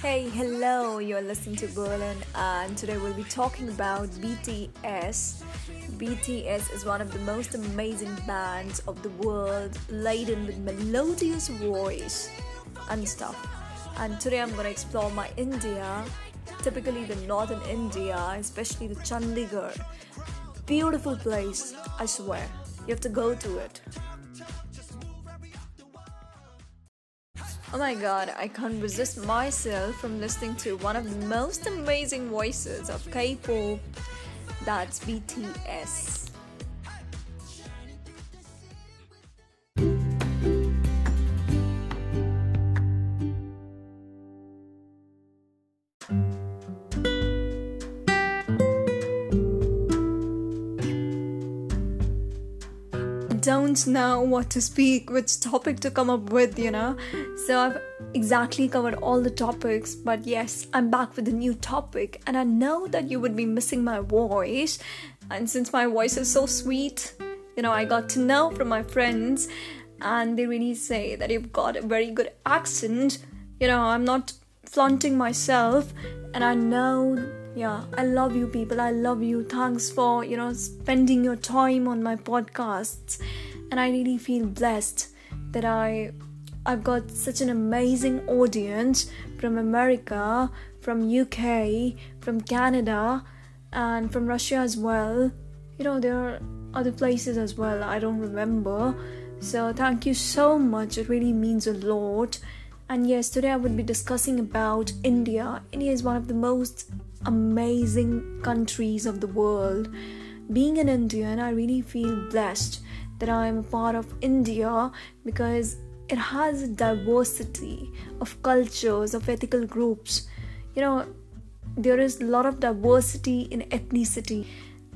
Hey, hello, you're listening to Berlin, and today we'll be talking about BTS. BTS is one of the most amazing bands of the world, laden with melodious voice and stuff. And today I'm gonna explore my India, typically the northern India, especially the Chandigarh. Beautiful place, I swear. You have to go to it. Oh my god, I can't resist myself from listening to one of the most amazing voices of K pop. That's BTS. Don't know what to speak, which topic to come up with, you know. So I've exactly covered all the topics, but yes, I'm back with a new topic, and I know that you would be missing my voice. And since my voice is so sweet, you know, I got to know from my friends, and they really say that you've got a very good accent. You know, I'm not flaunting myself, and I know yeah i love you people. I love you. Thanks for you know spending your time on my podcasts. And i really feel blessed that i i've got such an amazing audience from america from uk from canada and from russia as well. You know there are other places as well i don't remember. So thank you so much. It really means a lot. And yes today i would be discussing about india. India is one of the most amazing countries of the world. Being an Indian, I really feel blessed that I am a part of India because it has a diversity of cultures, of ethical groups. You know, there is a lot of diversity in ethnicity,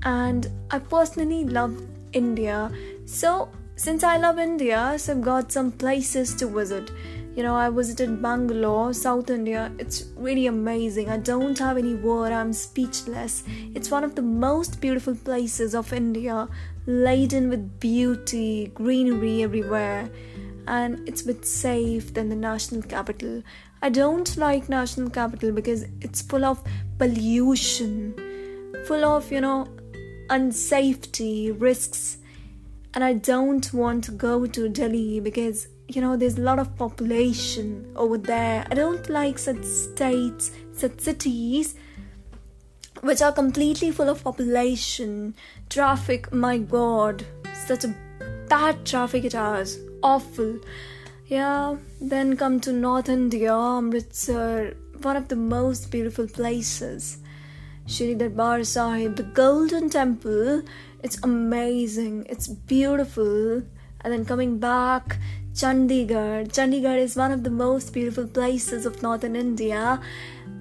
and I personally love India. So, since I love India, so I've got some places to visit. You know i visited bangalore south india. It's really amazing. I don't have any word. I'm speechless. It's one of the most beautiful places of india laden with beauty greenery everywhere. And it's a bit safe than the national capital. I don't like national capital because it's full of pollution full of you know unsafety risks and i don't want to go to delhi because you know there's a lot of population over there. I don't like such states such cities which are completely full of population. Traffic my god such a bad traffic it has. Awful. Yeah then come to north india amritsar one of the most beautiful places. Shri Darbar Sahib, the Golden Temple, it's amazing, it's beautiful. And then coming back Chandigarh. Chandigarh is one of the most beautiful places of northern India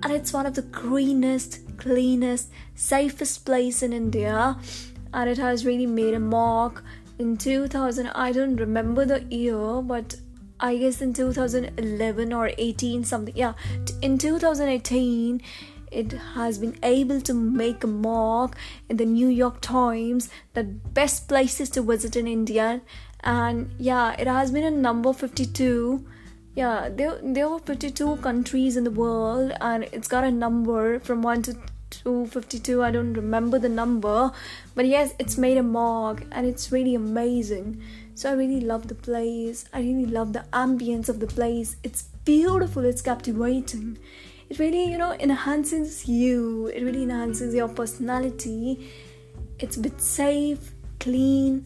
and it's one of the greenest, cleanest, safest place in India and it has really made a mark in 2000 I don't remember the year but I guess in 2011 or 18 something yeah in 2018 it has been able to make a mark in the New York Times that best places to visit in India. And yeah it has been a number 52 yeah there there were 52 countries in the world and it's got a number from 1 to 252 i don't remember the number but yes it's made a mark and it's really amazing. So i really love the place. I really love the ambience of the place. It's beautiful. It's captivating it really you know enhances you. It really enhances your personality. It's a bit safe clean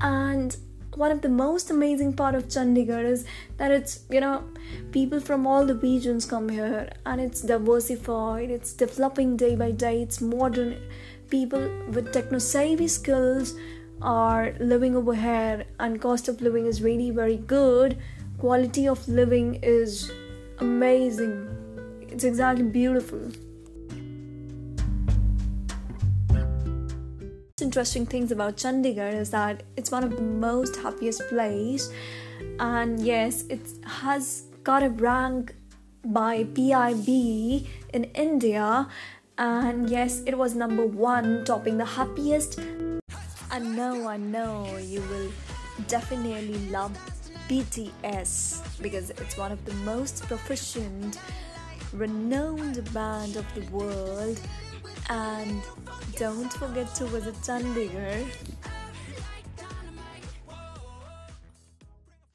and one of the most amazing part of Chandigarh is that it's you know people from all the regions come here and it's diversified it's developing day by day it's modern. People with techno savvy skills are living over here and cost of living is really very good. Quality of living is amazing it's exactly beautiful. Interesting things about Chandigarh is that it's one of the most happiest place. And yes it has got a rank by PIB in India. And yes it was number 1 topping the happiest. I know I know you will definitely love BTS because it's one of the most proficient renowned band of the world. And don't forget to visit Chandigarh